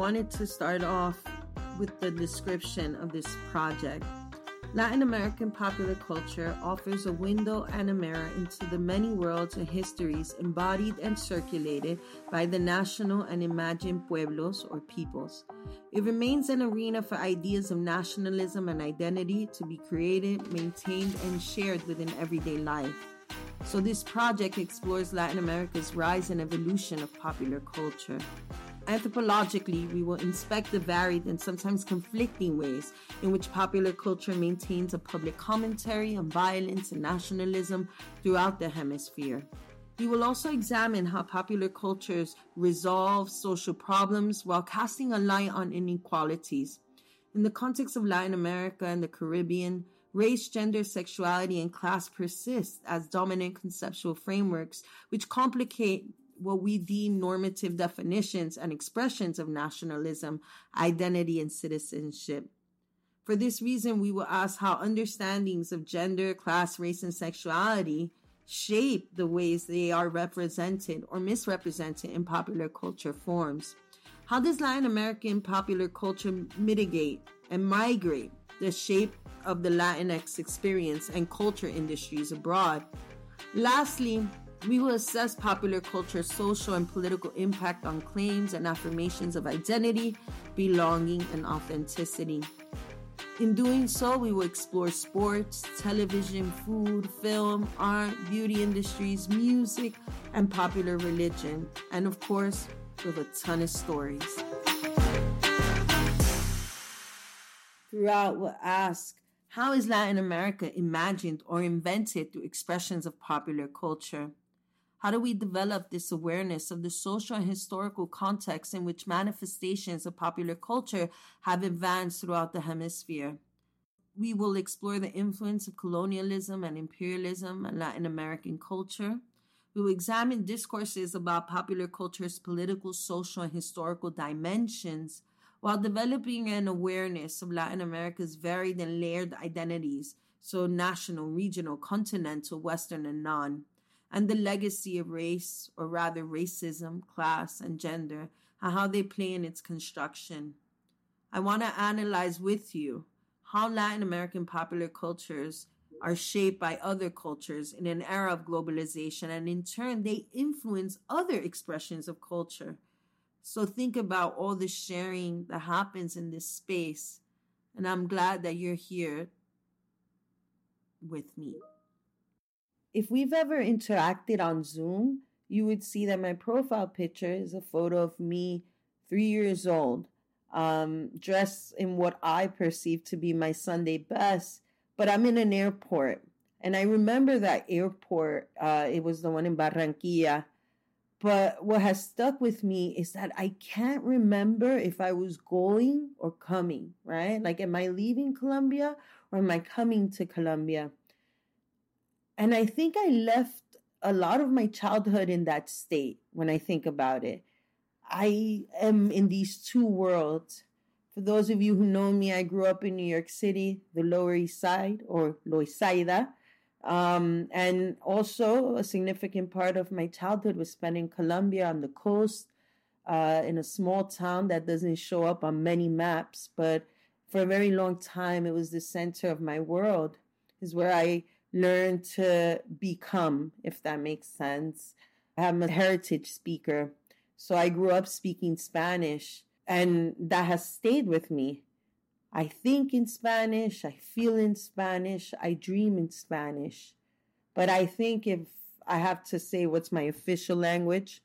wanted to start off with the description of this project. Latin American popular culture offers a window and a mirror into the many worlds and histories embodied and circulated by the national and imagined pueblos or peoples. It remains an arena for ideas of nationalism and identity to be created, maintained, and shared within everyday life. So, this project explores Latin America's rise and evolution of popular culture. Anthropologically, we will inspect the varied and sometimes conflicting ways in which popular culture maintains a public commentary on violence and nationalism throughout the hemisphere. We will also examine how popular cultures resolve social problems while casting a light on inequalities. In the context of Latin America and the Caribbean, race, gender, sexuality, and class persist as dominant conceptual frameworks which complicate what we deem normative definitions and expressions of nationalism, identity, and citizenship. For this reason, we will ask how understandings of gender, class, race, and sexuality shape the ways they are represented or misrepresented in popular culture forms. How does Latin American popular culture mitigate and migrate the shape of the Latinx experience and culture industries abroad? Lastly, we will assess popular culture's social and political impact on claims and affirmations of identity, belonging, and authenticity. In doing so, we will explore sports, television, food, film, art, beauty industries, music, and popular religion. And of course, with a ton of stories. Throughout, we'll ask how is Latin America imagined or invented through expressions of popular culture? How do we develop this awareness of the social and historical context in which manifestations of popular culture have advanced throughout the hemisphere? We will explore the influence of colonialism and imperialism on Latin American culture. We will examine discourses about popular culture's political, social, and historical dimensions while developing an awareness of Latin America's varied and layered identities, so national, regional, continental, Western, and non and the legacy of race, or rather racism, class, and gender, and how they play in its construction. I want to analyze with you how Latin American popular cultures are shaped by other cultures in an era of globalization, and in turn, they influence other expressions of culture. So think about all the sharing that happens in this space, and I'm glad that you're here with me if we've ever interacted on Zoom, you would see that my profile picture is a photo of me three years old, um, dressed in what I perceive to be my Sunday best, but I'm in an airport. And I remember that airport, uh, it was the one in Barranquilla. But what has stuck with me is that I can't remember if I was going or coming, right? Like, am I leaving Colombia or am I coming to Colombia? And I think I left a lot of my childhood in that state when I think about it. I am in these two worlds. For those of you who know me, I grew up in New York City, the Lower East Side or Loisaida. Um, and also, a significant part of my childhood was spent in Colombia on the coast, uh, in a small town that doesn't show up on many maps. But for a very long time, it was the center of my world, is where I learn to become, if that makes sense. I'm a heritage speaker. So I grew up speaking Spanish, and that has stayed with me. I think in Spanish, I feel in Spanish, I dream in Spanish. But I think if I have to say what's my official language,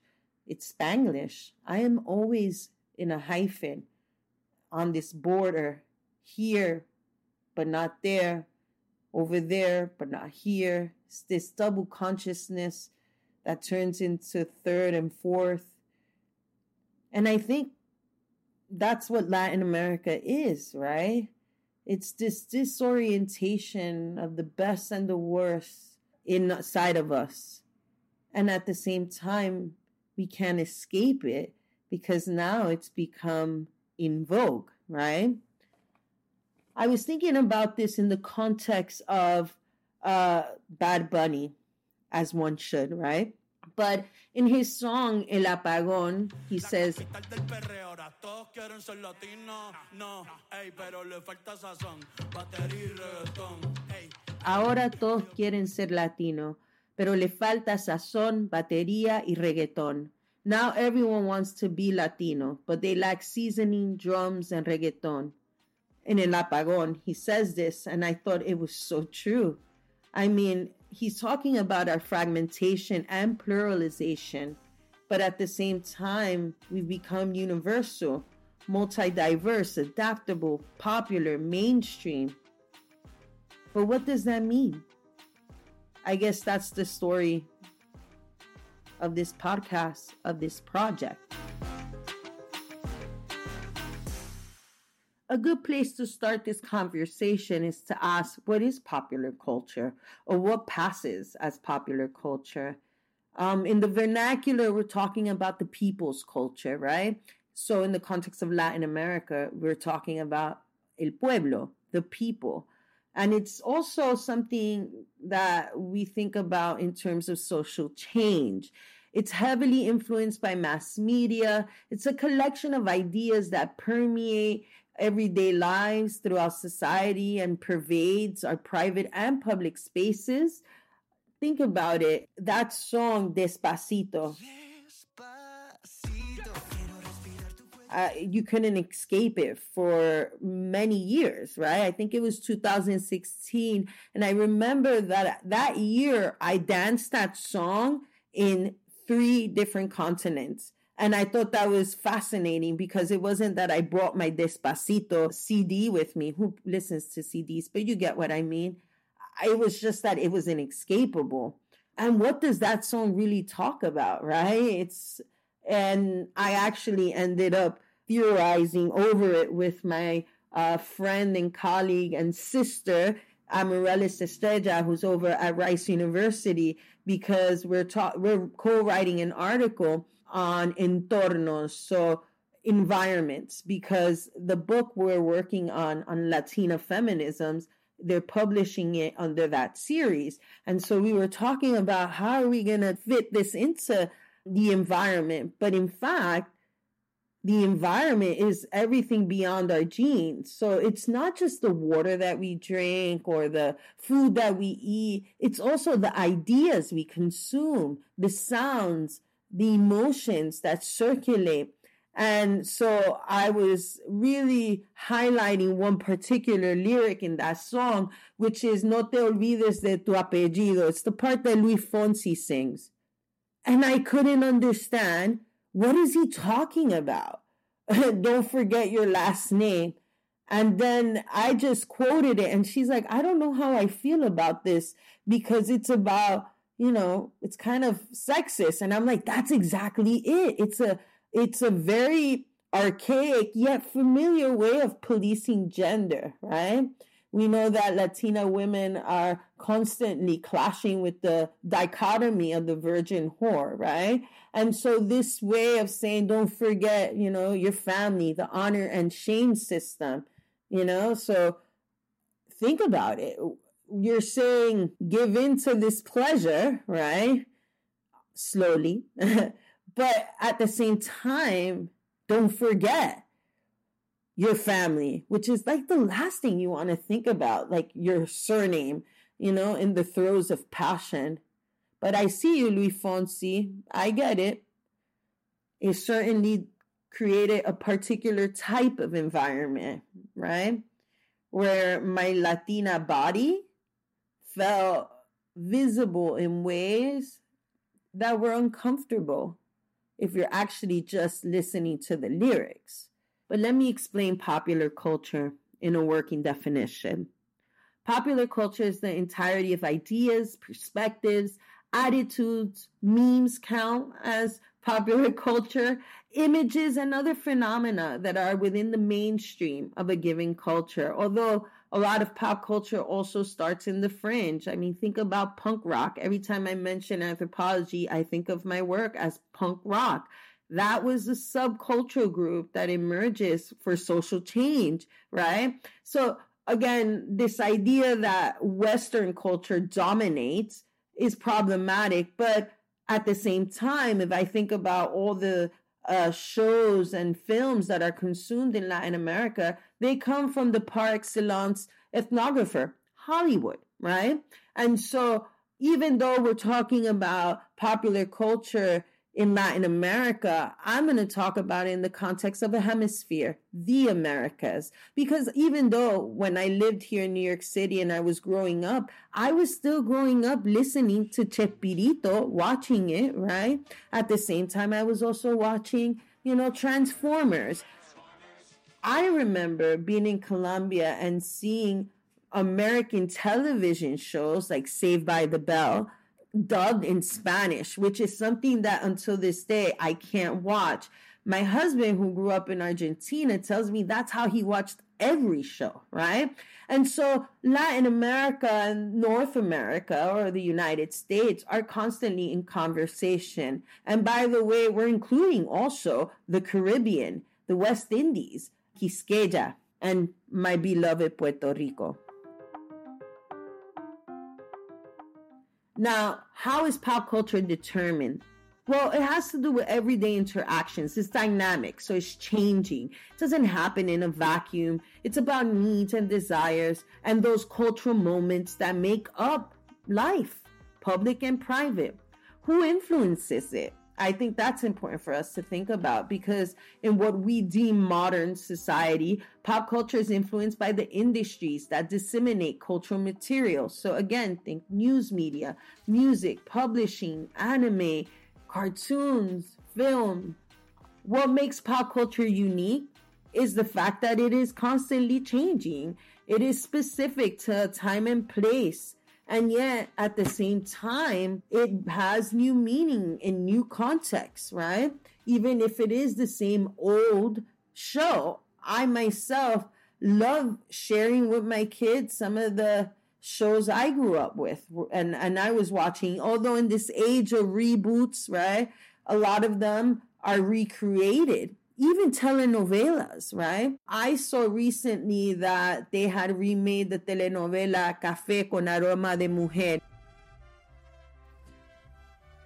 it's Spanglish. I am always in a hyphen on this border, here, but not there, over there, but not here. It's this double consciousness that turns into third and fourth. And I think that's what Latin America is, right? It's this disorientation of the best and the worst inside of us. And at the same time, we can't escape it because now it's become in vogue, right? I was thinking about this in the context of uh, Bad Bunny, as one should, right? But in his song El Apagón, he says, Ahora todos quieren ser latino, pero le falta sazón, batería y reggaetón. Now everyone wants to be Latino, but they lack seasoning, drums, and reggaeton. In El Apagón, he says this, and I thought it was so true. I mean, he's talking about our fragmentation and pluralization, but at the same time, we've become universal, multi diverse, adaptable, popular, mainstream. But what does that mean? I guess that's the story of this podcast, of this project. A good place to start this conversation is to ask what is popular culture or what passes as popular culture. Um, in the vernacular, we're talking about the people's culture, right? So, in the context of Latin America, we're talking about el pueblo, the people. And it's also something that we think about in terms of social change. It's heavily influenced by mass media. It's a collection of ideas that permeate everyday lives throughout society and pervades our private and public spaces. Think about it. That song, Despacito. Uh, you couldn't escape it for many years, right? I think it was 2016. And I remember that that year I danced that song in three different continents. And I thought that was fascinating because it wasn't that I brought my Despacito CD with me. Who listens to CDs? But you get what I mean. It was just that it was inescapable. And what does that song really talk about, right? It's, and I actually ended up theorizing over it with my uh, friend and colleague and sister Amaryllis Estrella, who's over at Rice University, because we're ta- we're co-writing an article on entornos, so environments, because the book we're working on on Latina feminisms, they're publishing it under that series, and so we were talking about how are we going to fit this into the environment, but in fact the environment is everything beyond our genes. So it's not just the water that we drink or the food that we eat. It's also the ideas we consume, the sounds, the emotions that circulate. And so I was really highlighting one particular lyric in that song, which is No te olvides de tu apellido. It's the part that Luis Fonsi sings. And I couldn't understand what is he talking about? Don't forget your last name. And then I just quoted it, and she's like, I don't know how I feel about this because it's about, you know, it's kind of sexist. And I'm like, that's exactly it. It's a it's a very archaic yet familiar way of policing gender, right? We know that Latina women are constantly clashing with the dichotomy of the virgin whore, right? And so this way of saying, don't forget, you know, your family, the honor and shame system, you know, so think about it. You're saying give in to this pleasure, right? Slowly. but at the same time, don't forget your family, which is like the last thing you want to think about, like your surname, you know, in the throes of passion. But I see you, Luis Fonsi. I get it. It certainly created a particular type of environment, right? Where my Latina body felt visible in ways that were uncomfortable if you're actually just listening to the lyrics. But let me explain popular culture in a working definition. Popular culture is the entirety of ideas, perspectives, attitudes, memes count as popular culture, images, and other phenomena that are within the mainstream of a given culture. Although a lot of pop culture also starts in the fringe. I mean, think about punk rock. Every time I mention anthropology, I think of my work as punk rock. That was a subcultural group that emerges for social change, right? So again, this idea that Western culture dominates is problematic, but At the same time, if I think about all the uh, shows and films that are consumed in Latin America, they come from the par excellence ethnographer, Hollywood, right? And so even though we're talking about popular culture in Latin America, I'm going to talk about it in the context of a hemisphere, the Americas. Because even though when I lived here in New York City and I was growing up, I was still growing up listening to Chespirito, watching it, right? At the same time, I was also watching, you know, Transformers. I remember being in Colombia and seeing American television shows like Saved by the Bell dubbed in Spanish, which is something that until this day I can't watch. My husband, who grew up in Argentina, tells me that's how he watched every show, right? And so Latin America and North America or the United States are constantly in conversation. And by the way, we're including also the Caribbean, the West Indies, Quisqueya, and my beloved Puerto Rico. Now, how is pop culture determined? Well, it has to do with everyday interactions. It's dynamic, so it's changing. It doesn't happen in a vacuum. It's about needs and desires and those cultural moments that make up life, public and private. Who influences it? I think that's important for us to think about because in what we deem modern society, pop culture is influenced by the industries that disseminate cultural material. So again, think news media, music, publishing, anime, cartoons, film. What makes pop culture unique is the fact that it is constantly changing. It is specific to a time and place and yet, at the same time, it has new meaning in new contexts, right? Even if it is the same old show, I myself love sharing with my kids some of the shows I grew up with and, and I was watching. Although in this age of reboots, right, a lot of them are recreated even telenovelas, right? I saw recently that they had remade the telenovela Café con Aroma de Mujer,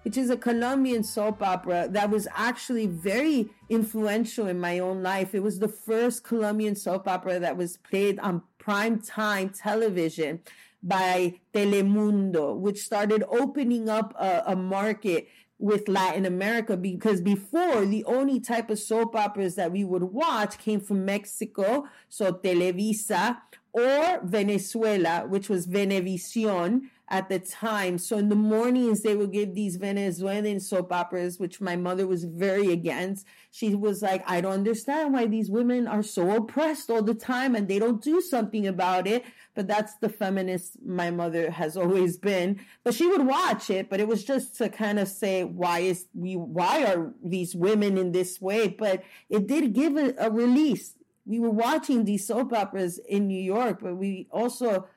which is a Colombian soap opera that was actually very influential in my own life. It was the first Colombian soap opera that was played on prime time television by Telemundo, which started opening up a, a market with Latin America because before the only type of soap operas that we would watch came from Mexico, so Televisa, or Venezuela, which was Venevisión at the time. So in the mornings, they would give these Venezuelan soap operas, which my mother was very against. She was like, I don't understand why these women are so oppressed all the time and they don't do something about it. But that's the feminist my mother has always been. But she would watch it, but it was just to kind of say, why is we, why are these women in this way? But it did give a, a release. We were watching these soap operas in New York, but we also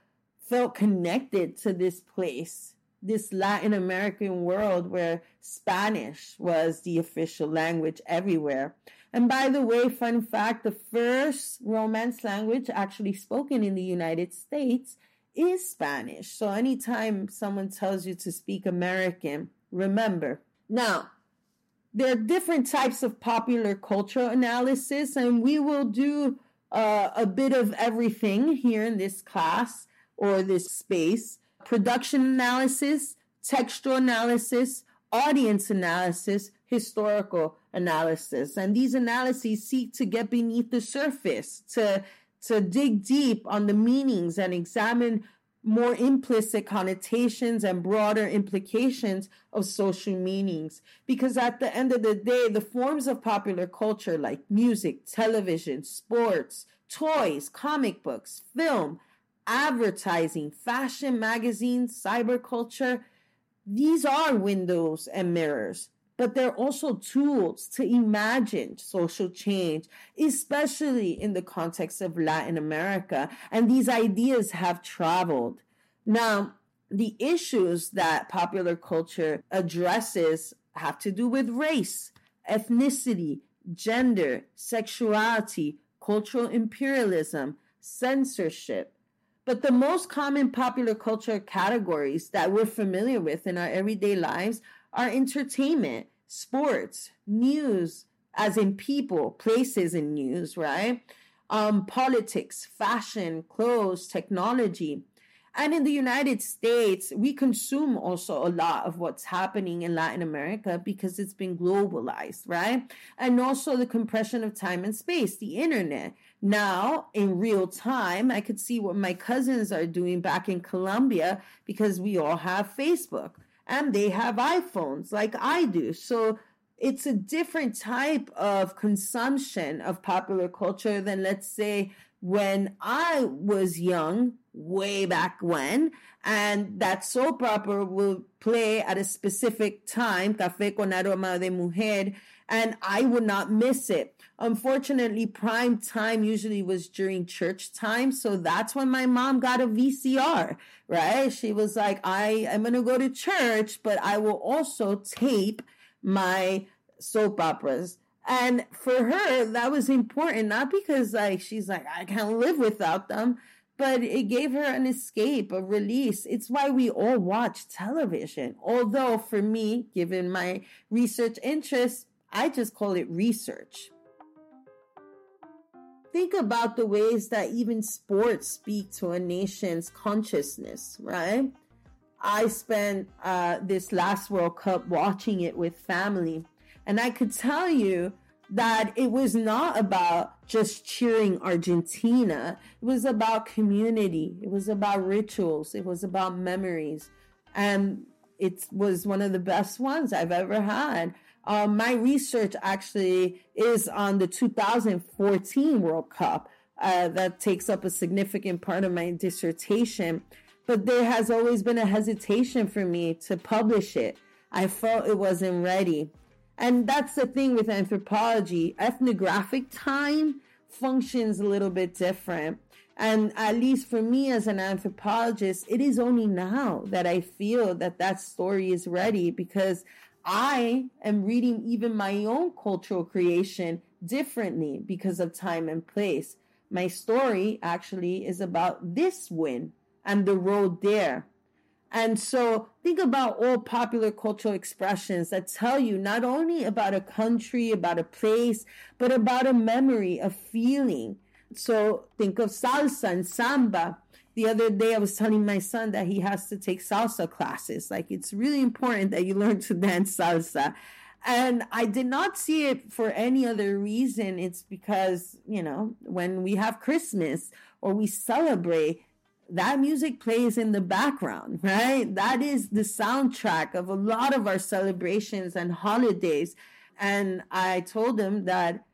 felt connected to this place, this Latin American world where Spanish was the official language everywhere. And by the way, fun fact the first Romance language actually spoken in the United States is Spanish. So anytime someone tells you to speak American, remember. Now, there are different types of popular culture analysis, and we will do uh, a bit of everything here in this class or this space production analysis, textual analysis, audience analysis, historical analysis. And these analyses seek to get beneath the surface, to, to dig deep on the meanings and examine more implicit connotations and broader implications of social meanings. Because at the end of the day, the forms of popular culture like music, television, sports, toys, comic books, film, advertising, fashion magazines, cyber culture. These are windows and mirrors, but they're also tools to imagine social change, especially in the context of Latin America. And these ideas have traveled. Now, the issues that popular culture addresses have to do with race, ethnicity, gender, sexuality, cultural imperialism, censorship, but the most common popular culture categories that we're familiar with in our everyday lives are entertainment, sports, news, as in people, places in news, right? Um, politics, fashion, clothes, technology. And in the United States, we consume also a lot of what's happening in Latin America because it's been globalized, right? And also the compression of time and space, the internet. Now, in real time, I could see what my cousins are doing back in Colombia because we all have Facebook and they have iPhones like I do. So it's a different type of consumption of popular culture than, let's say, when I was young, way back when, and that soap opera will play at a specific time, Café con Aroma de Mujer, and I would not miss it. Unfortunately, prime time usually was during church time, so that's when my mom got a VCR, right? She was like, I am going to go to church, but I will also tape my soap operas and for her, that was important, not because like she's like, I can't live without them, but it gave her an escape, a release. It's why we all watch television. Although for me, given my research interests, I just call it research. Think about the ways that even sports speak to a nation's consciousness, right? I spent uh, this last World Cup watching it with family and I could tell you that it was not about just cheering Argentina. It was about community. It was about rituals. It was about memories. And it was one of the best ones I've ever had. Um, my research actually is on the 2014 World Cup. Uh, that takes up a significant part of my dissertation. But there has always been a hesitation for me to publish it. I felt it wasn't ready. And that's the thing with anthropology. Ethnographic time functions a little bit different. And at least for me as an anthropologist, it is only now that I feel that that story is ready because I am reading even my own cultural creation differently because of time and place. My story actually is about this win and the road there. And so think about all popular cultural expressions that tell you not only about a country, about a place, but about a memory, a feeling. So think of salsa and samba. The other day I was telling my son that he has to take salsa classes. Like it's really important that you learn to dance salsa. And I did not see it for any other reason. It's because, you know, when we have Christmas or we celebrate, that music plays in the background, right? That is the soundtrack of a lot of our celebrations and holidays. And I told him that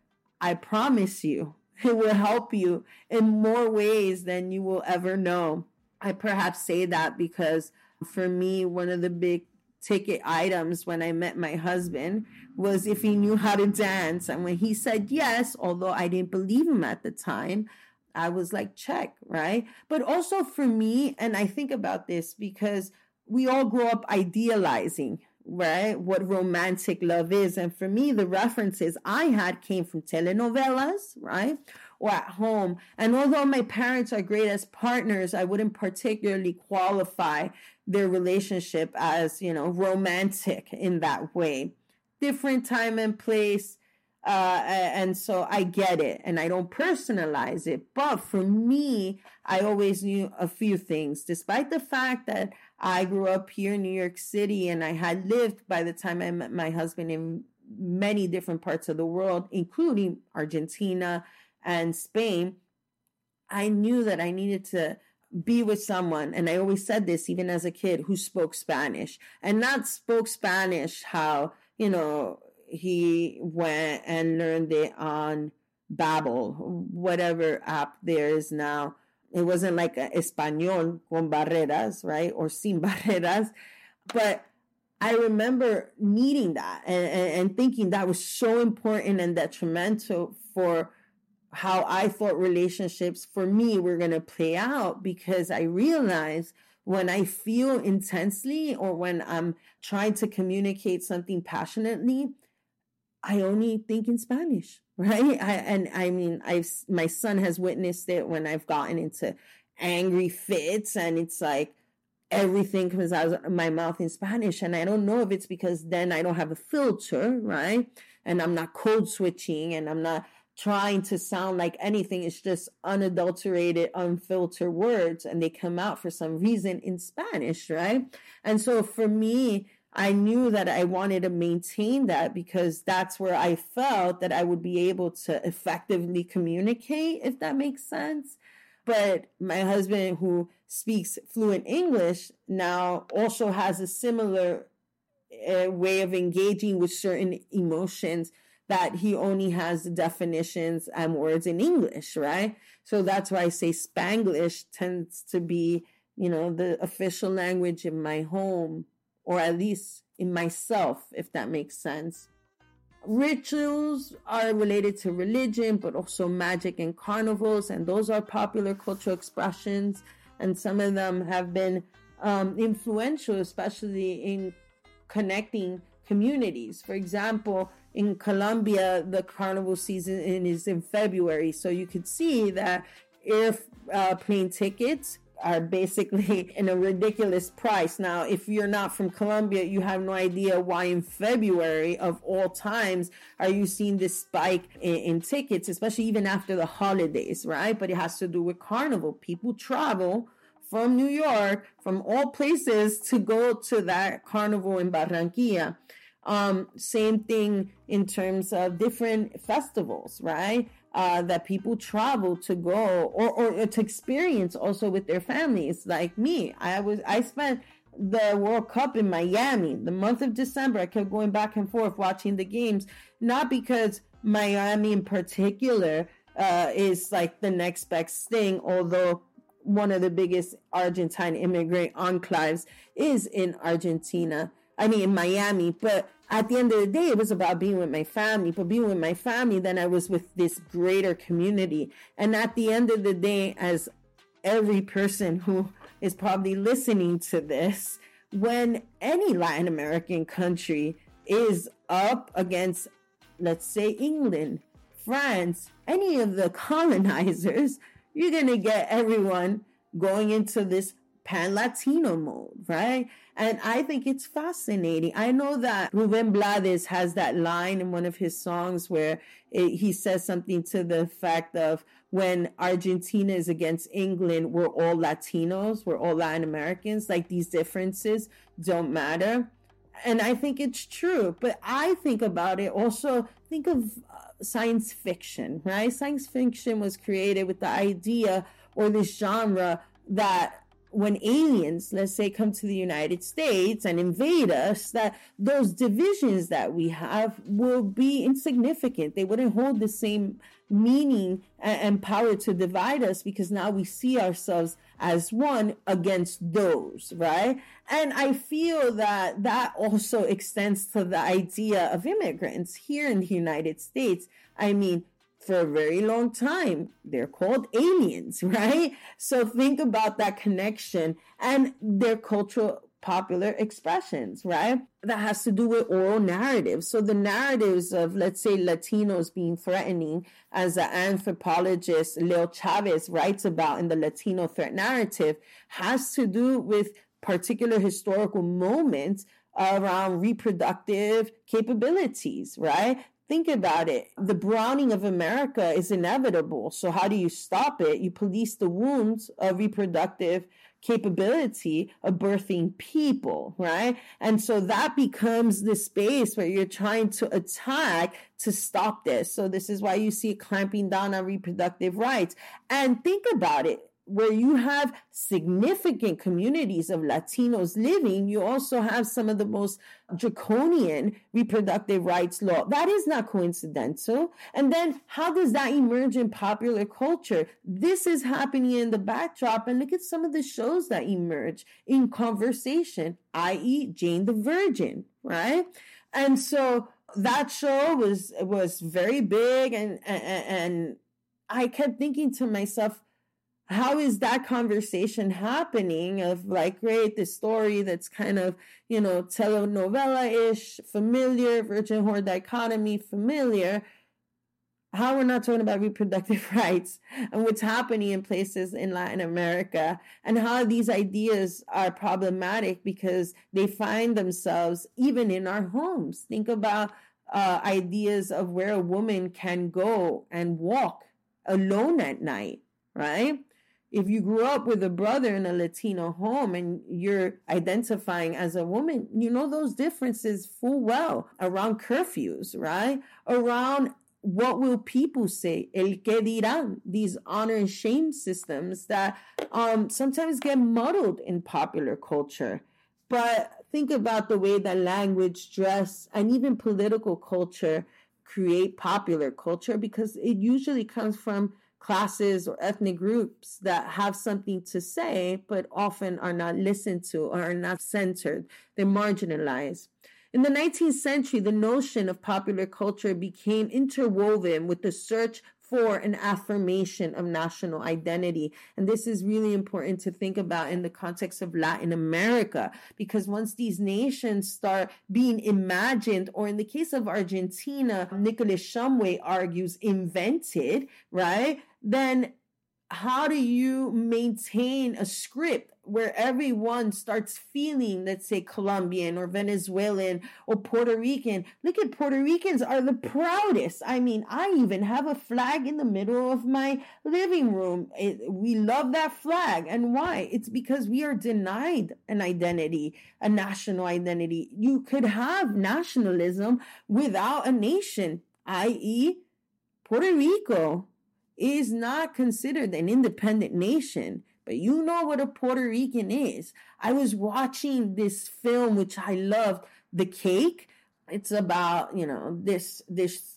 I promise you, it will help you in more ways than you will ever know. I perhaps say that because for me, one of the big ticket items when I met my husband was if he knew how to dance. And when he said yes, although I didn't believe him at the time, I was like, check, right? But also for me, and I think about this because we all grow up idealizing, right? What romantic love is. And for me, the references I had came from telenovelas, right? Or at home. And although my parents are great as partners, I wouldn't particularly qualify their relationship as, you know, romantic in that way. Different time and place uh, and so I get it and I don't personalize it. But for me, I always knew a few things, despite the fact that I grew up here in New York City and I had lived by the time I met my husband in many different parts of the world, including Argentina and Spain. I knew that I needed to be with someone, and I always said this even as a kid, who spoke Spanish and not spoke Spanish how, you know, he went and learned it on Babbel, whatever app there is now. It wasn't like a Espanol con barreras, right? Or sin barreras. But I remember needing that and, and, and thinking that was so important and detrimental for how I thought relationships for me were going to play out because I realized when I feel intensely or when I'm trying to communicate something passionately, I only think in Spanish, right? I, and I mean, I've, my son has witnessed it when I've gotten into angry fits and it's like, everything comes out of my mouth in Spanish. And I don't know if it's because then I don't have a filter, right? And I'm not code switching and I'm not trying to sound like anything. It's just unadulterated, unfiltered words, and they come out for some reason in Spanish, right? And so for me, I knew that I wanted to maintain that because that's where I felt that I would be able to effectively communicate, if that makes sense. But my husband, who speaks fluent English, now also has a similar uh, way of engaging with certain emotions that he only has definitions and words in English, right? So that's why I say Spanglish tends to be, you know, the official language in my home, or at least in myself, if that makes sense. Rituals are related to religion, but also magic and carnivals, and those are popular cultural expressions. And some of them have been um, influential, especially in connecting communities. For example, in Colombia, the carnival season is in February. So you could see that airplane uh, plane tickets are basically in a ridiculous price. Now, if you're not from Colombia, you have no idea why in February of all times are you seeing this spike in, in, tickets, especially even after the holidays, right? But it has to do with carnival. People travel from New York, from all places to go to that carnival in Barranquilla. Um, same thing in terms of different festivals, right? Uh, that people travel to go or, or to experience also with their families. Like me, I was, I spent the World Cup in Miami, the month of December. I kept going back and forth watching the games, not because Miami in particular uh, is like the next best thing, although one of the biggest Argentine immigrant enclaves is in Argentina. I mean, in Miami, but at the end of the day, it was about being with my family. But being with my family, then I was with this greater community. And at the end of the day, as every person who is probably listening to this, when any Latin American country is up against, let's say, England, France, any of the colonizers, you're going to get everyone going into this pan Latino mode, right? And I think it's fascinating. I know that Ruben Blades has that line in one of his songs where it, he says something to the fact of when Argentina is against England, we're all Latinos, we're all Latin Americans, like these differences don't matter. And I think it's true. But I think about it also, think of uh, science fiction, right? Science fiction was created with the idea or this genre that when aliens, let's say, come to the United States and invade us, that those divisions that we have will be insignificant. They wouldn't hold the same meaning and power to divide us because now we see ourselves as one against those, right? And I feel that that also extends to the idea of immigrants here in the United States. I mean, for a very long time. They're called aliens, right? So think about that connection and their cultural popular expressions, right? That has to do with oral narratives. So the narratives of, let's say, Latinos being threatening, as the anthropologist Leo Chavez writes about in the Latino threat narrative, has to do with particular historical moments around reproductive capabilities, right? Think about it. The browning of America is inevitable. So, how do you stop it? You police the wounds of reproductive capability of birthing people, right? And so that becomes the space where you're trying to attack to stop this. So, this is why you see clamping down on reproductive rights. And think about it where you have significant communities of Latinos living, you also have some of the most draconian reproductive rights law. That is not coincidental. And then how does that emerge in popular culture? This is happening in the backdrop. And look at some of the shows that emerge in conversation, i.e., Jane the Virgin, right? And so that show was was very big and and, and I kept thinking to myself, how is that conversation happening of like great the story that's kind of you know telenovela-ish familiar virgin whore dichotomy familiar how we're not talking about reproductive rights and what's happening in places in Latin America and how these ideas are problematic because they find themselves even in our homes. Think about uh, ideas of where a woman can go and walk alone at night, right? If you grew up with a brother in a Latino home and you're identifying as a woman, you know those differences full well around curfews, right? Around what will people say? El que dirán? These honor and shame systems that um, sometimes get muddled in popular culture. But think about the way that language, dress, and even political culture create popular culture because it usually comes from classes or ethnic groups that have something to say, but often are not listened to or are not centered. They're marginalized. In the 19th century, the notion of popular culture became interwoven with the search for an affirmation of national identity. And this is really important to think about in the context of Latin America, because once these nations start being imagined, or in the case of Argentina, Nicolas Shumway argues invented, right? Then how do you maintain a script where everyone starts feeling, let's say, Colombian or Venezuelan or Puerto Rican? Look at Puerto Ricans are the proudest. I mean, I even have a flag in the middle of my living room. It, we love that flag. And why? It's because we are denied an identity, a national identity. You could have nationalism without a nation, i.e., Puerto Rico is not considered an independent nation, but you know what a Puerto Rican is. I was watching this film, which I loved, The Cake. It's about, you know, this, this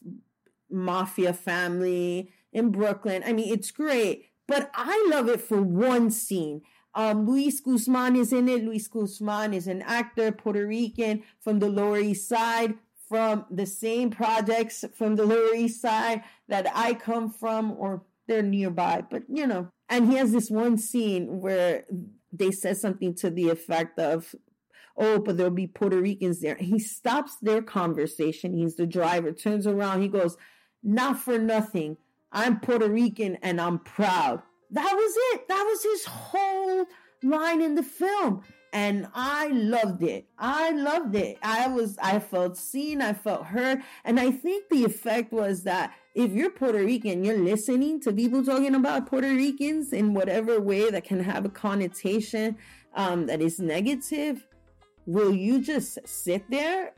mafia family in Brooklyn. I mean, it's great, but I love it for one scene. Um, Luis Guzman is in it. Luis Guzman is an actor, Puerto Rican from the Lower East Side, from the same projects from the Lower East Side that I come from, or they're nearby, but you know. And he has this one scene where they said something to the effect of, Oh, but there'll be Puerto Ricans there. he stops their conversation. He's the driver, turns around, he goes, Not for nothing. I'm Puerto Rican and I'm proud. That was it. That was his whole line in the film and I loved it. I loved it. I was, I felt seen, I felt heard. And I think the effect was that if you're Puerto Rican, you're listening to people talking about Puerto Ricans in whatever way that can have a connotation um, that is negative. Will you just sit there?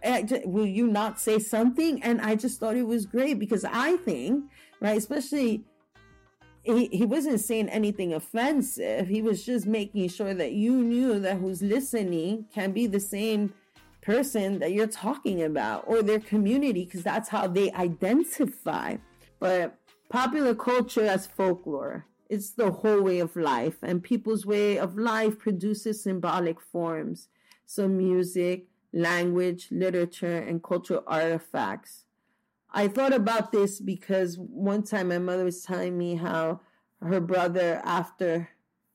Will you not say something? And I just thought it was great because I think, right, especially he, he wasn't saying anything offensive. He was just making sure that you knew that who's listening can be the same person that you're talking about or their community because that's how they identify. But popular culture as folklore, it's the whole way of life, and people's way of life produces symbolic forms. So, music, language, literature, and cultural artifacts I thought about this because one time my mother was telling me how her brother, after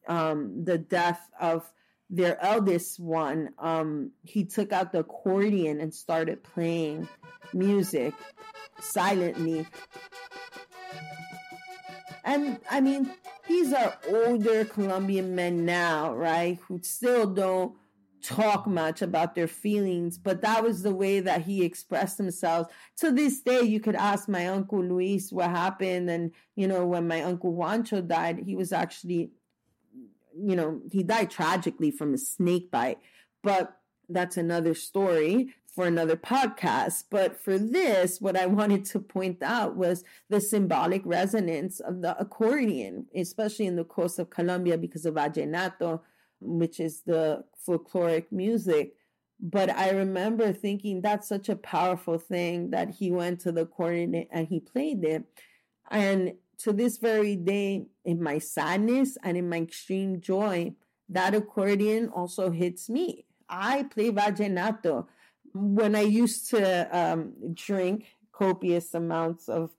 um, the death of their eldest one, um, he took out the accordion and started playing music silently. And I mean, these are older Colombian men now, right? Who still don't talk much about their feelings, but that was the way that he expressed himself. To this day, you could ask my uncle Luis what happened. And, you know, when my uncle Juancho died, he was actually, you know, he died tragically from a snake bite. But that's another story for another podcast. But for this, what I wanted to point out was the symbolic resonance of the accordion, especially in the coast of Colombia because of Vallenato which is the folkloric music. But I remember thinking that's such a powerful thing that he went to the accordion and he played it. And to this very day, in my sadness and in my extreme joy, that accordion also hits me. I play vallenato. When I used to um, drink copious amounts of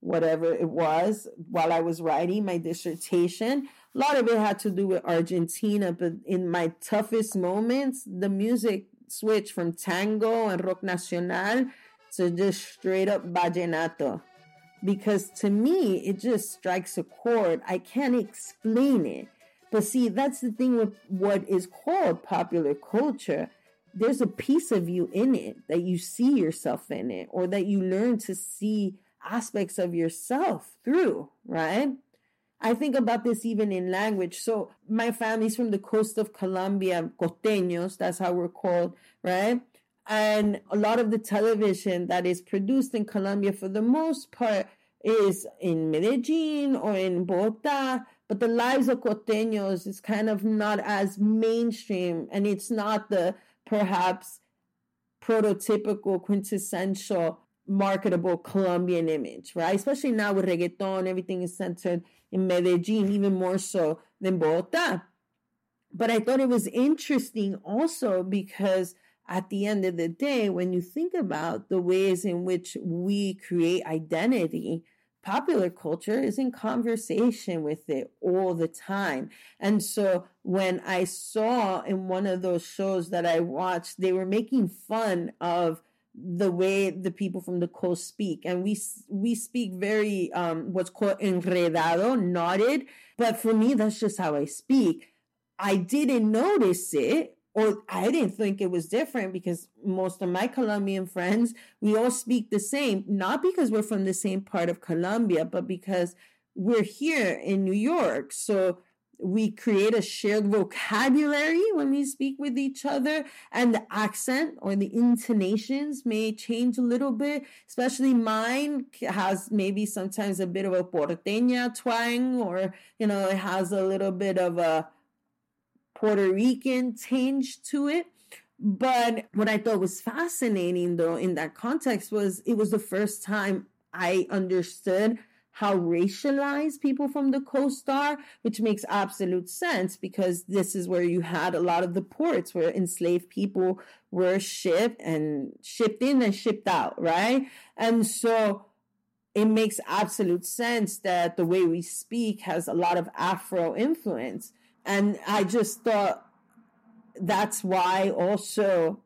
whatever it was while I was writing my dissertation, a lot of it had to do with Argentina, but in my toughest moments, the music switched from tango and rock nacional to just straight up vallenato. Because to me, it just strikes a chord. I can't explain it. But see, that's the thing with what is called popular culture. There's a piece of you in it that you see yourself in it, or that you learn to see aspects of yourself through, right? I think about this even in language. So my family's from the coast of Colombia, costeños, that's how we're called, right? And a lot of the television that is produced in Colombia, for the most part, is in Medellin or in Bogota. But the lives of costeños is kind of not as mainstream, and it's not the perhaps prototypical, quintessential, marketable Colombian image, right? Especially now with reggaeton, everything is centered in Medellin, even more so than Bogota. But I thought it was interesting also because at the end of the day, when you think about the ways in which we create identity, popular culture is in conversation with it all the time. And so when I saw in one of those shows that I watched, they were making fun of the way the people from the coast speak. And we we speak very um what's called enredado knotted but for me that's just how i speak. I didn't notice it or I didn't think it was different because most of my Colombian friends, we all speak the same, not because we're from the same part of Colombia, but because we're here in New York. So we create a shared vocabulary when we speak with each other and the accent or the intonations may change a little bit especially mine has maybe sometimes a bit of a porteña twang or you know it has a little bit of a Puerto Rican tinge to it. But what I thought was fascinating, though, in that context was it was the first time I understood how racialized people from the coast are, which makes absolute sense because this is where you had a lot of the ports where enslaved people were shipped and shipped in and shipped out, right? And so it makes absolute sense that the way we speak has a lot of Afro influence. And I just thought that's why also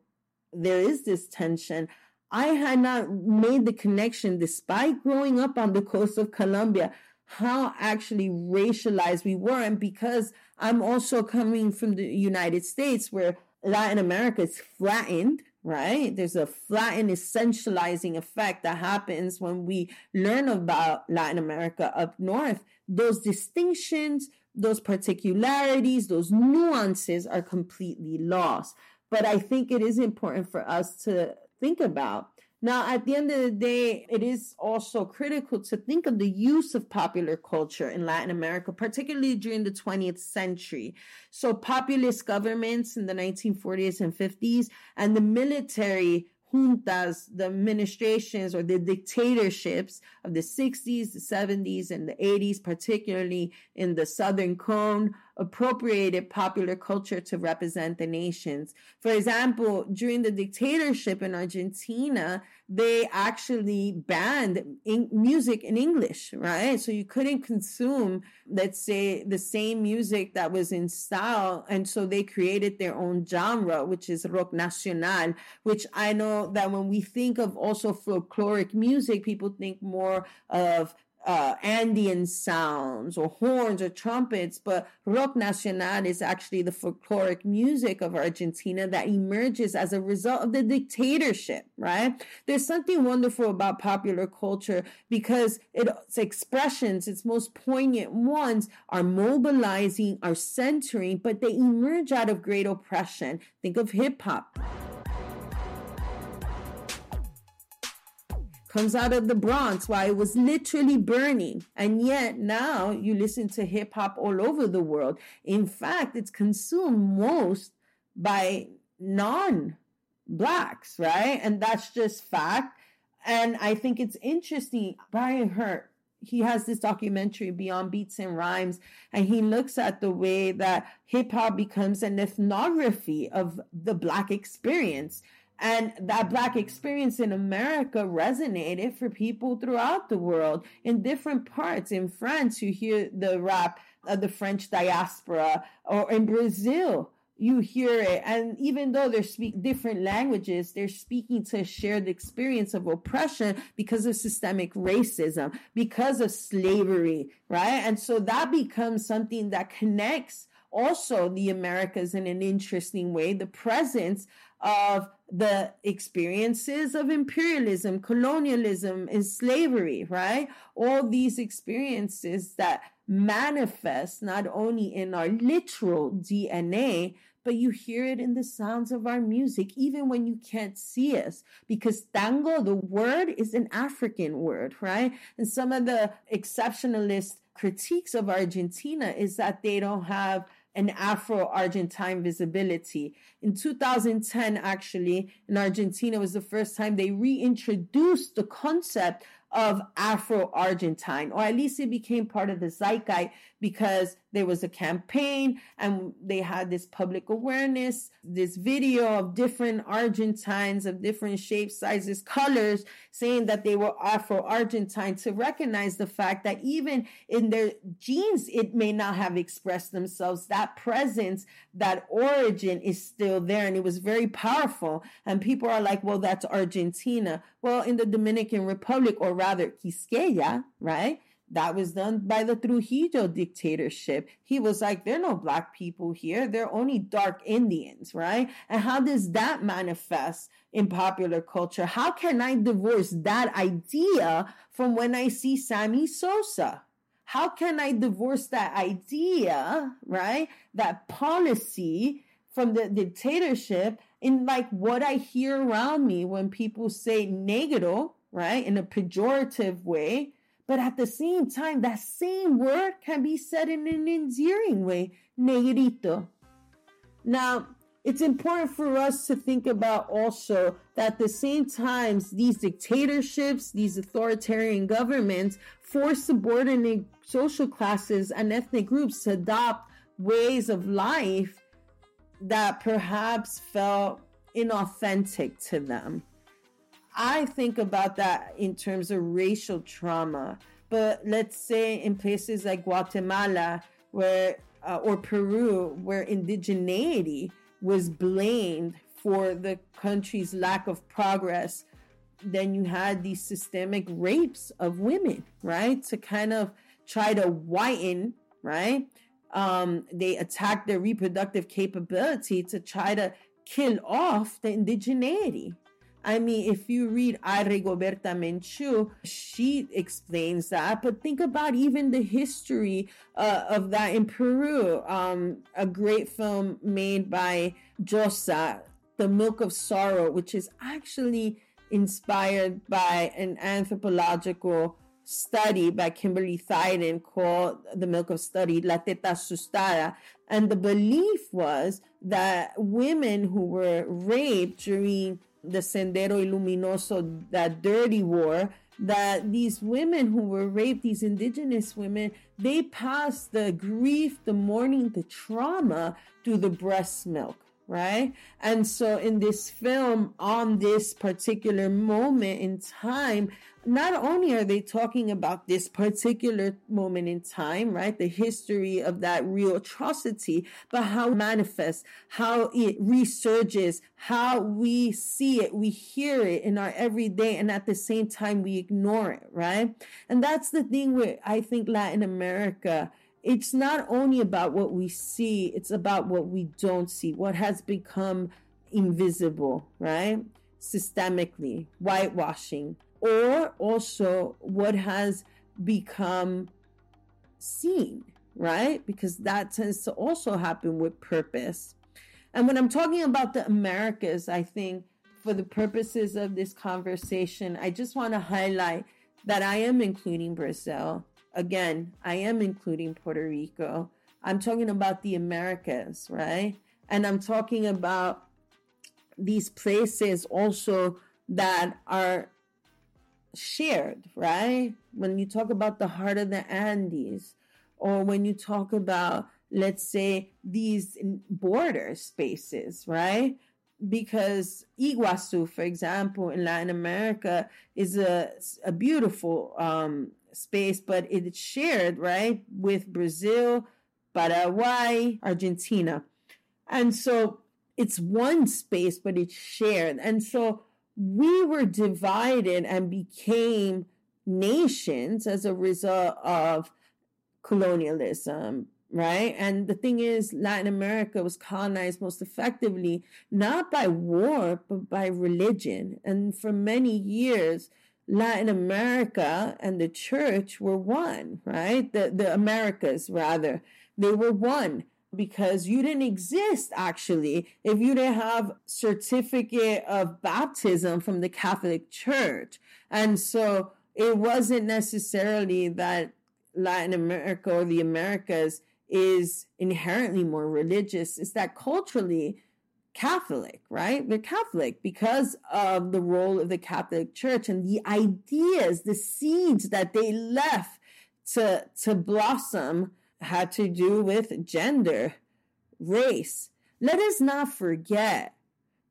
there is this tension. I had not made the connection, despite growing up on the coast of Colombia, how actually racialized we were. And because I'm also coming from the United States, where Latin America is flattened, right? There's a flattened essentializing effect that happens when we learn about Latin America up north. Those distinctions, those particularities, those nuances are completely lost. But I think it is important for us to think about. Now, at the end of the day, it is also critical to think of the use of popular culture in Latin America, particularly during the 20th century. So, populist governments in the 1940s and 50s and the military juntas, the administrations or the dictatorships of the 60s, the 70s, and the 80s, particularly in the Southern Cone, appropriated popular culture to represent the nations. For example, during the dictatorship in Argentina, they actually banned in- music in English, right? So you couldn't consume, let's say, the same music that was in style. And so they created their own genre, which is rock nacional, which I know that when we think of also folkloric music, people think more of uh, Andean sounds or horns or trumpets, but rock nacional is actually the folkloric music of Argentina that emerges as a result of the dictatorship, right? There's something wonderful about popular culture because its expressions, its most poignant ones, are mobilizing, are centering, but they emerge out of great oppression. Think of hip hop. Comes out of the Bronx while it was literally burning. And yet now you listen to hip hop all over the world. In fact, it's consumed most by non blacks, right? And that's just fact. And I think it's interesting. Byron Hurt, he has this documentary beyond beats and rhymes and he looks at the way that hip hop becomes an ethnography of the black experience and that Black experience in America resonated for people throughout the world in different parts. In France, you hear the rap of the French diaspora, or in Brazil, you hear it. And even though they're speak different languages, they're speaking to a shared experience of oppression because of systemic racism, because of slavery, right? And so that becomes something that connects also the Americas in an interesting way. The presence of the experiences of imperialism, colonialism, and slavery, right? All these experiences that manifest not only in our literal DNA, but you hear it in the sounds of our music, even when you can't see us. Because tango, the word, is an African word, right? And some of the exceptionalist critiques of Argentina is that they don't have an Afro Argentine visibility. In 2010, actually, in Argentina was the first time they reintroduced the concept of Afro Argentine, or at least it became part of the zeitgeist because there was a campaign and they had this public awareness, this video of different Argentines of different shapes, sizes, colors, saying that they were Afro Argentine to recognize the fact that even in their genes, it may not have expressed themselves. That presence, that origin is still there. And it was very powerful. And people are like, well, that's Argentina. Well, in the Dominican Republic, or rather Quisqueya, right? That was done by the Trujillo dictatorship. He was like, there are no black people here. They're only dark Indians, right? And how does that manifest in popular culture? How can I divorce that idea from when I see Sammy Sosa? How can I divorce that idea, right? That policy from the dictatorship in like what I hear around me when people say negative, right? In a pejorative way but at the same time, that same word can be said in an endearing way, negrito. Now, it's important for us to think about also that at the same times, these dictatorships, these authoritarian governments force subordinate social classes and ethnic groups to adopt ways of life that perhaps felt inauthentic to them. I think about that in terms of racial trauma. But let's say in places like Guatemala, where uh, or Peru, where indigeneity was blamed for the country's lack of progress, then you had these systemic rapes of women, right? To kind of try to whiten, right? Um, they attacked their reproductive capability to try to kill off the indigeneity, I mean, if you read A. Menchú, she explains that. But think about even the history uh, of that in Peru. Um, a great film made by Llosa, The Milk of Sorrow, which is actually inspired by an anthropological study by Kimberly Theidon called The Milk of Study, La Teta Asustada. And the belief was that women who were raped during the Sendero Luminoso, that dirty war, that these women who were raped, these indigenous women, they passed the grief, the mourning, the trauma through the breast milk right? And so in this film, on this particular moment in time, not only are they talking about this particular moment in time, right? The history of that real atrocity, but how it manifests, how it resurges, how we see it, we hear it in our everyday, and at the same time, we ignore it, right? And that's the thing with, I think, Latin America it's not only about what we see, it's about what we don't see, what has become invisible, right? Systemically, whitewashing, or also what has become seen, right? Because that tends to also happen with purpose. And when I'm talking about the Americas, I think for the purposes of this conversation, I just want to highlight that I am including Brazil Again, I am including Puerto Rico. I'm talking about the Americas, right? And I'm talking about these places also that are shared, right? When you talk about the heart of the Andes, or when you talk about, let's say, these border spaces, right? Because Iguazu, for example, in Latin America, is a, a beautiful um, space, but it's shared, right, with Brazil, Paraguay, Argentina. And so it's one space, but it's shared. And so we were divided and became nations as a result of colonialism, right? And the thing is, Latin America was colonized most effectively not by war, but by religion. And for many years, Latin America and the church were one, right? The, the Americas, rather, they were one because you didn't exist actually if you didn't have certificate of baptism from the Catholic Church. And so it wasn't necessarily that Latin America or the Americas is inherently more religious. It's that culturally Catholic, right? They're Catholic because of the role of the Catholic Church and the ideas, the seeds that they left to, to blossom had to do with gender, race. Let us not forget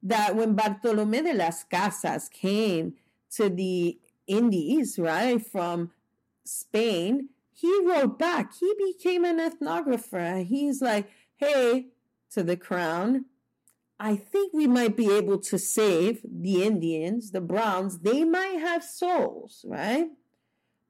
that when Bartolome de las Casas came to the Indies, right, from Spain, he wrote back. He became an ethnographer. He's like, hey, to the crown, I think we might be able to save the Indians, the Browns. They might have souls, right?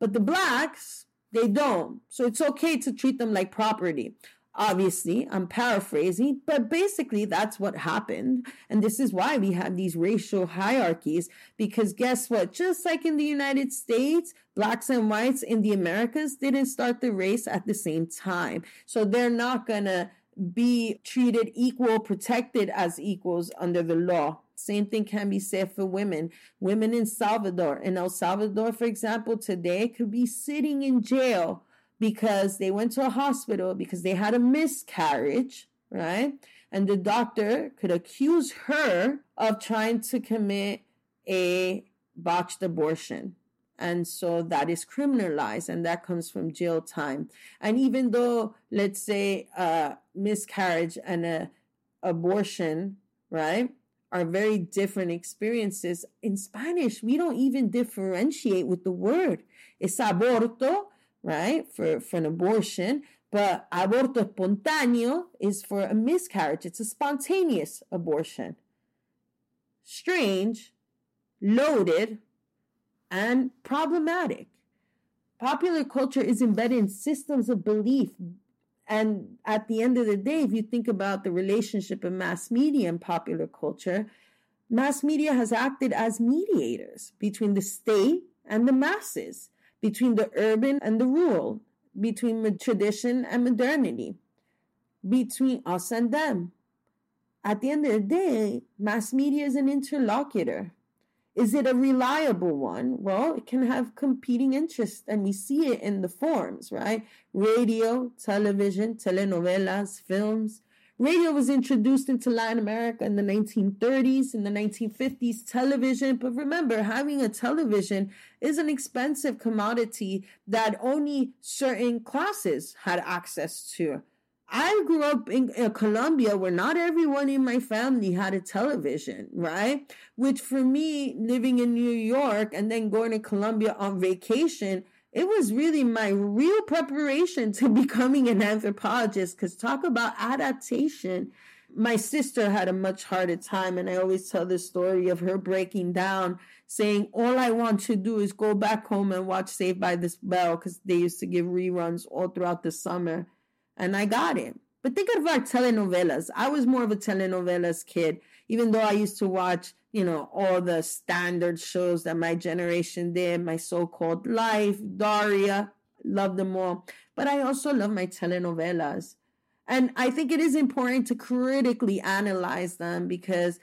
But the blacks, they don't. So it's okay to treat them like property. Obviously, I'm paraphrasing, but basically that's what happened. And this is why we have these racial hierarchies. Because guess what? Just like in the United States, blacks and whites in the Americas didn't start the race at the same time. So they're not going to be treated equal, protected as equals under the law. Same thing can be said for women. Women in Salvador, in El Salvador, for example, today could be sitting in jail because they went to a hospital because they had a miscarriage, right? And the doctor could accuse her of trying to commit a botched abortion. And so that is criminalized and that comes from jail time. And even though, let's say, a miscarriage and a abortion, right, are very different experiences. In Spanish, we don't even differentiate with the word. It's aborto, right, for, for an abortion, but aborto espontáneo is for a miscarriage. It's a spontaneous abortion. Strange, loaded, and problematic. Popular culture is embedded in systems of belief. And at the end of the day, if you think about the relationship of mass media and popular culture, mass media has acted as mediators between the state and the masses, between the urban and the rural, between tradition and modernity, between us and them. At the end of the day, mass media is an interlocutor is it a reliable one? Well, it can have competing interests, and we see it in the forms, right? Radio, television, telenovelas, films. Radio was introduced into Latin America in the 1930s, in the 1950s, television. But remember, having a television is an expensive commodity that only certain classes had access to. I grew up in, uh, in, Colombia where not everyone in my family had a television, right? Which for me, living in New York and then going to Colombia on vacation, it was really my real preparation to becoming an anthropologist. Because talk about adaptation. My sister had a much harder time, and I always tell the story of her breaking down, saying, All I want to do is go back home and watch Saved by the Bell because they used to give reruns all throughout the summer and I got it. But think of our telenovelas. I was more of a telenovelas kid, even though I used to watch, you know, all the standard shows that my generation did, my so-called life, Daria, love them all. But I also love my telenovelas. And I think it is important to critically analyze them because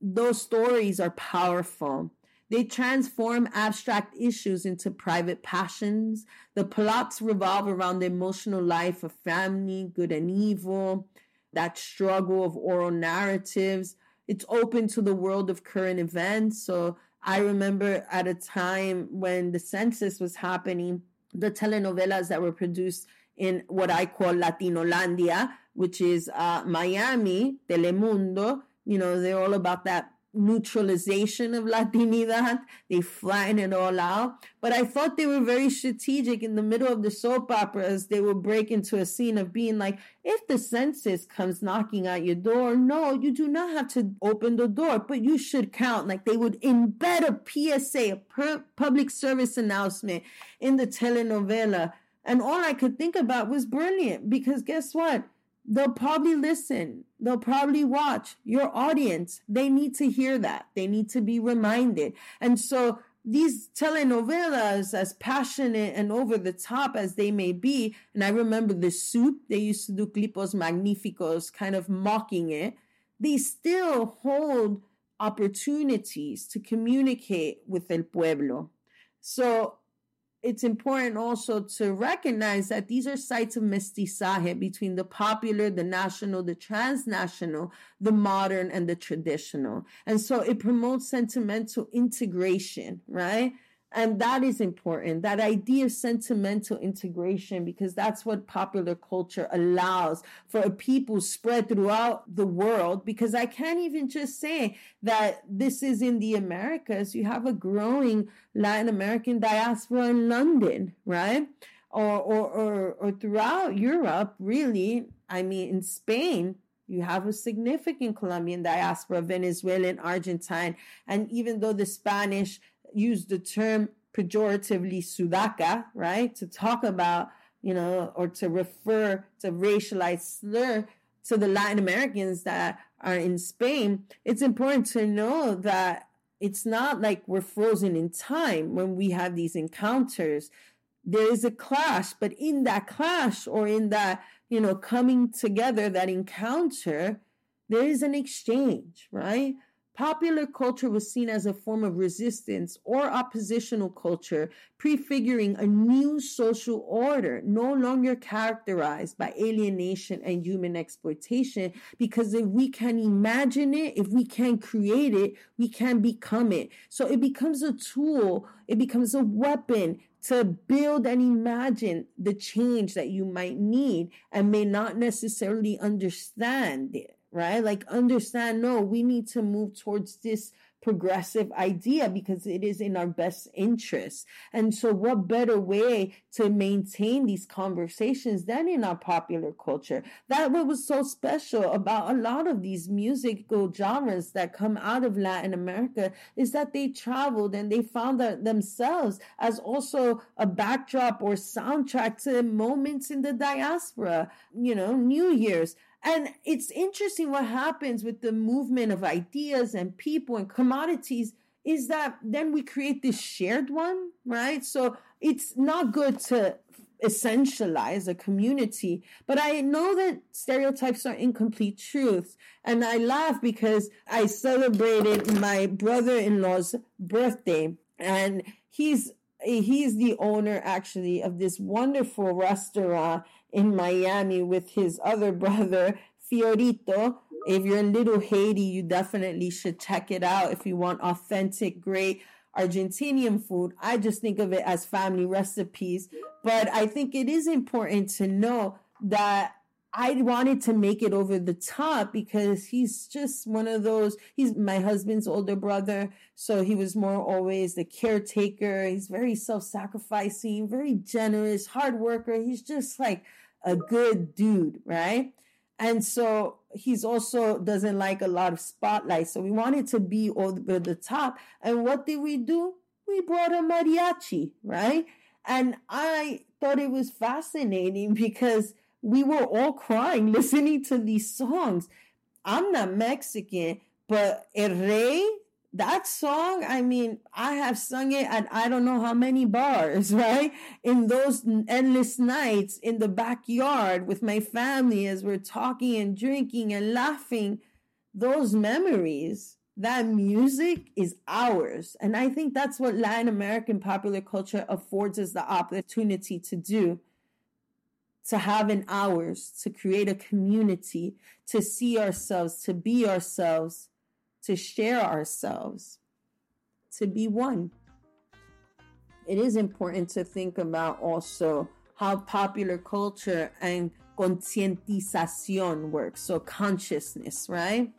those stories are powerful. They transform abstract issues into private passions. The plots revolve around the emotional life of family, good and evil, that struggle of oral narratives. It's open to the world of current events. So I remember at a time when the census was happening, the telenovelas that were produced in what I call Latinolandia, which is uh, Miami, Telemundo, you know, they're all about that neutralization of Latinidad. They flatten it all out. But I thought they were very strategic in the middle of the soap operas. They would break into a scene of being like, if the census comes knocking at your door, no, you do not have to open the door, but you should count. Like they would embed a PSA, a public service announcement in the telenovela. And all I could think about was brilliant because guess what? They'll probably listen. They'll probably watch your audience. They need to hear that. They need to be reminded. And so these telenovelas, as passionate and over the top as they may be, and I remember the soup, they used to do clipos magnificos, kind of mocking it, they still hold opportunities to communicate with el pueblo. So it's important also to recognize that these are sites of mestizaje between the popular, the national, the transnational, the modern, and the traditional. And so it promotes sentimental integration, right? And that is important. That idea of sentimental integration, because that's what popular culture allows for a people spread throughout the world. Because I can't even just say that this is in the Americas. You have a growing Latin American diaspora in London, right? Or, or, or, or throughout Europe, really. I mean, in Spain, you have a significant Colombian diaspora, Venezuelan, Argentine, and even though the Spanish use the term pejoratively sudaca, right? To talk about, you know, or to refer to racialized slur to the Latin Americans that are in Spain, it's important to know that it's not like we're frozen in time when we have these encounters. There is a clash, but in that clash or in that, you know, coming together, that encounter, there is an exchange, right? Popular culture was seen as a form of resistance or oppositional culture, prefiguring a new social order, no longer characterized by alienation and human exploitation. Because if we can imagine it, if we can create it, we can become it. So it becomes a tool, it becomes a weapon to build and imagine the change that you might need and may not necessarily understand it right? Like understand, no, we need to move towards this progressive idea because it is in our best interest. And so what better way to maintain these conversations than in our popular culture? That what was so special about a lot of these musical genres that come out of Latin America is that they traveled and they found that themselves as also a backdrop or soundtrack to moments in the diaspora, you know, New Year's, and it's interesting what happens with the movement of ideas and people and commodities is that then we create this shared one, right? So it's not good to essentialize a community, but I know that stereotypes are incomplete truths. And I laugh because I celebrated my brother-in-law's birthday and he's he's the owner actually of this wonderful restaurant in Miami with his other brother, Fiorito. If you're in Little Haiti, you definitely should check it out if you want authentic, great Argentinian food. I just think of it as family recipes. But I think it is important to know that I wanted to make it over the top because he's just one of those. He's my husband's older brother, so he was more always the caretaker. He's very self sacrificing, very generous, hard worker. He's just like a good dude, right? And so he's also doesn't like a lot of spotlight. So we wanted to be over the top. And what did we do? We brought a mariachi, right? And I thought it was fascinating because we were all crying listening to these songs. I'm not Mexican, but El Rey, that song, I mean, I have sung it at I don't know how many bars, right? In those endless nights in the backyard with my family as we're talking and drinking and laughing. Those memories, that music is ours. And I think that's what Latin American popular culture affords us the opportunity to do to have in ours, to create a community, to see ourselves, to be ourselves, to share ourselves, to be one. It is important to think about also how popular culture and concientización works, so consciousness, right?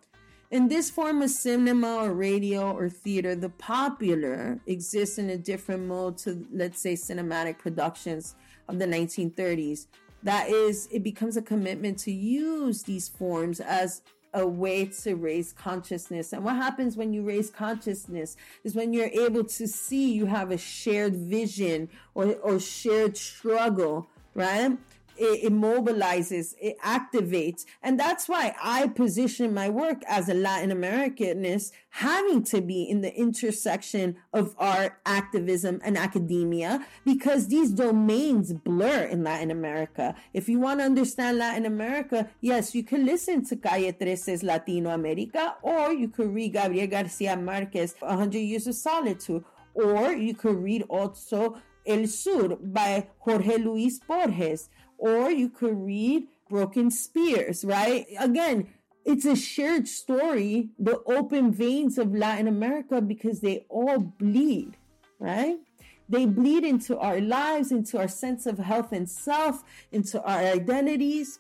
In this form of cinema or radio or theater, the popular exists in a different mode to, let's say, cinematic productions of the 1930s. That is, it becomes a commitment to use these forms as a way to raise consciousness. And what happens when you raise consciousness is when you're able to see you have a shared vision or, or shared struggle, right? It, mobilizes, it activates. And that's why I position my work as a Latin Americanist having to be in the intersection of art, activism, and academia because these domains blur in Latin America. If you want to understand Latin America, yes, you can listen to Calle 13's Latino America, or you could read Gabriel Garcia Marquez, 100 Years of Solitude, or you could read also El Sur by Jorge Luis Borges or you could read Broken Spears, right? Again, it's a shared story, the open veins of Latin America, because they all bleed, right? They bleed into our lives, into our sense of health and self, into our identities.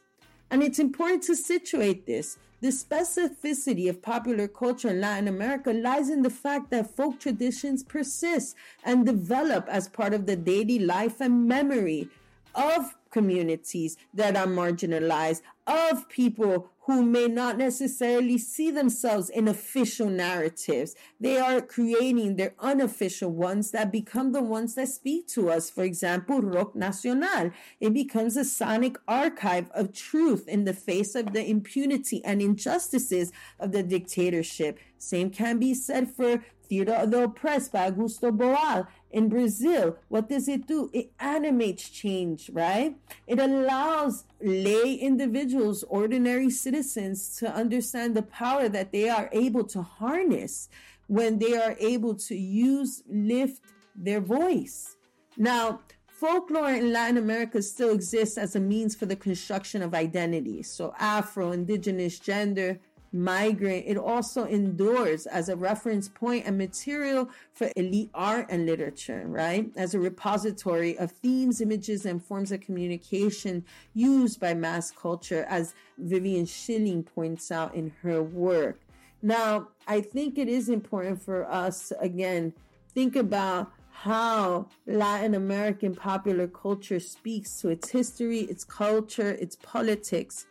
And it's important to situate this. The specificity of popular culture in Latin America lies in the fact that folk traditions persist and develop as part of the daily life and memory of communities that are marginalized, of people who may not necessarily see themselves in official narratives. They are creating their unofficial ones that become the ones that speak to us. For example, Rock Nacional. It becomes a sonic archive of truth in the face of the impunity and injustices of the dictatorship. Same can be said for Theater of the Oppressed by Augusto Boal in Brazil. What does it do? It animates change, right? It allows lay individuals, ordinary citizens, to understand the power that they are able to harness when they are able to use, lift their voice. Now, folklore in Latin America still exists as a means for the construction of identity. So, Afro, indigenous, gender, migrant, it also endures as a reference point and material for elite art and literature, right? As a repository of themes, images, and forms of communication used by mass culture, as Vivian Schelling points out in her work. Now, I think it is important for us again, think about how Latin American popular culture speaks to its history, its culture, its politics,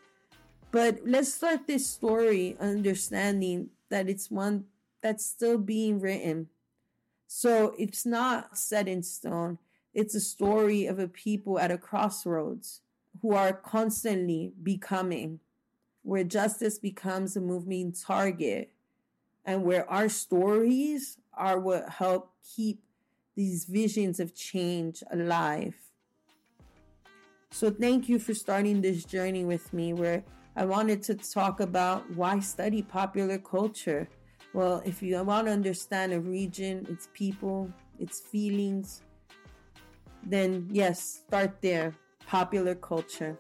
but let's start this story understanding that it's one that's still being written. So it's not set in stone. It's a story of a people at a crossroads who are constantly becoming, where justice becomes a moving target, and where our stories are what help keep these visions of change alive. So, thank you for starting this journey with me where I wanted to talk about why study popular culture. Well, if you want to understand a region, its people, its feelings, then yes, start there. Popular culture.